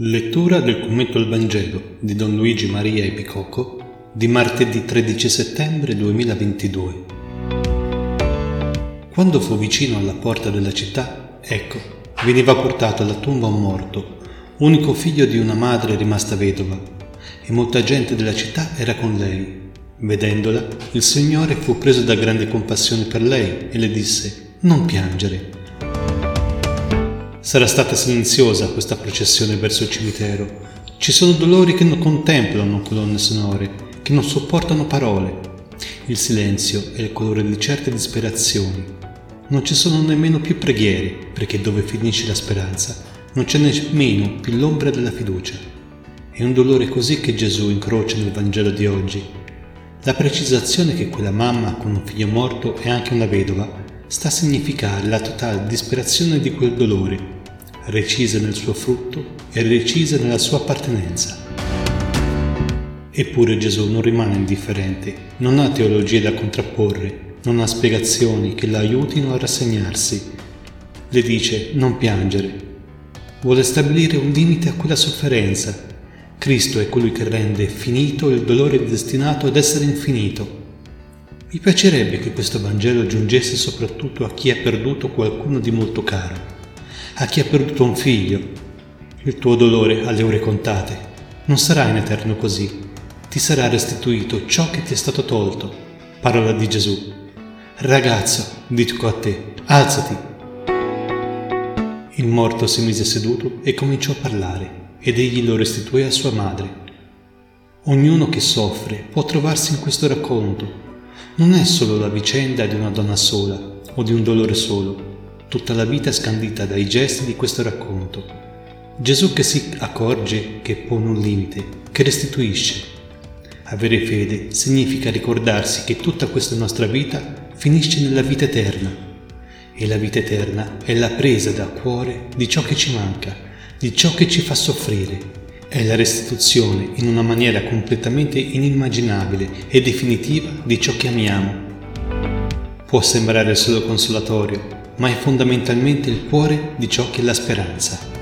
Lettura del commento al Vangelo di Don Luigi Maria Epicocco di martedì 13 settembre 2022. Quando fu vicino alla porta della città, ecco, veniva portato alla tomba un morto, unico figlio di una madre rimasta vedova, e molta gente della città era con lei. Vedendola, il Signore fu preso da grande compassione per lei e le disse, non piangere. Sarà stata silenziosa questa processione verso il cimitero. Ci sono dolori che non contemplano colonne sonore, che non sopportano parole. Il silenzio è il colore di certe disperazioni. Non ci sono nemmeno più preghiere, perché dove finisce la speranza non c'è nemmeno più l'ombra della fiducia. È un dolore così che Gesù incrocia nel Vangelo di oggi. La precisazione che quella mamma con un figlio morto è anche una vedova sta a significare la totale disperazione di quel dolore recisa nel suo frutto e recisa nella sua appartenenza. Eppure Gesù non rimane indifferente, non ha teologie da contrapporre, non ha spiegazioni che la aiutino a rassegnarsi. Le dice non piangere. Vuole stabilire un limite a quella sofferenza. Cristo è colui che rende finito il dolore destinato ad essere infinito. Mi piacerebbe che questo Vangelo giungesse soprattutto a chi ha perduto qualcuno di molto caro a chi ha perduto un figlio. Il tuo dolore alle ore contate. Non sarà in eterno così. Ti sarà restituito ciò che ti è stato tolto. Parola di Gesù. Ragazzo, dico a te, alzati. Il morto si mise seduto e cominciò a parlare, ed egli lo restituì a sua madre. Ognuno che soffre può trovarsi in questo racconto. Non è solo la vicenda di una donna sola o di un dolore solo, tutta la vita scandita dai gesti di questo racconto. Gesù che si accorge che pone un limite, che restituisce. Avere fede significa ricordarsi che tutta questa nostra vita finisce nella vita eterna. E la vita eterna è la presa da cuore di ciò che ci manca, di ciò che ci fa soffrire. È la restituzione in una maniera completamente inimmaginabile e definitiva di ciò che amiamo. Può sembrare solo consolatorio, ma è fondamentalmente il cuore di ciò che è la speranza.